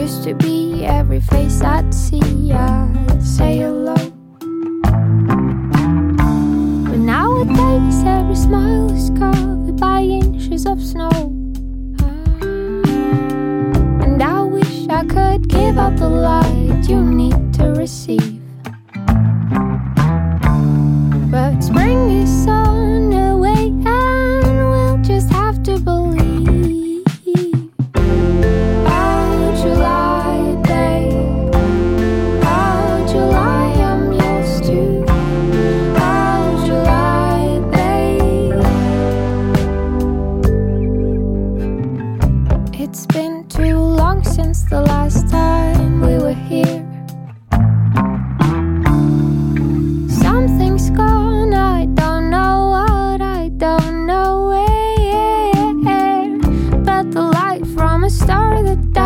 used to be. Every face I'd see, I'd say hello. But nowadays, every smile is covered by inches of snow. And I wish I could give up the lie. the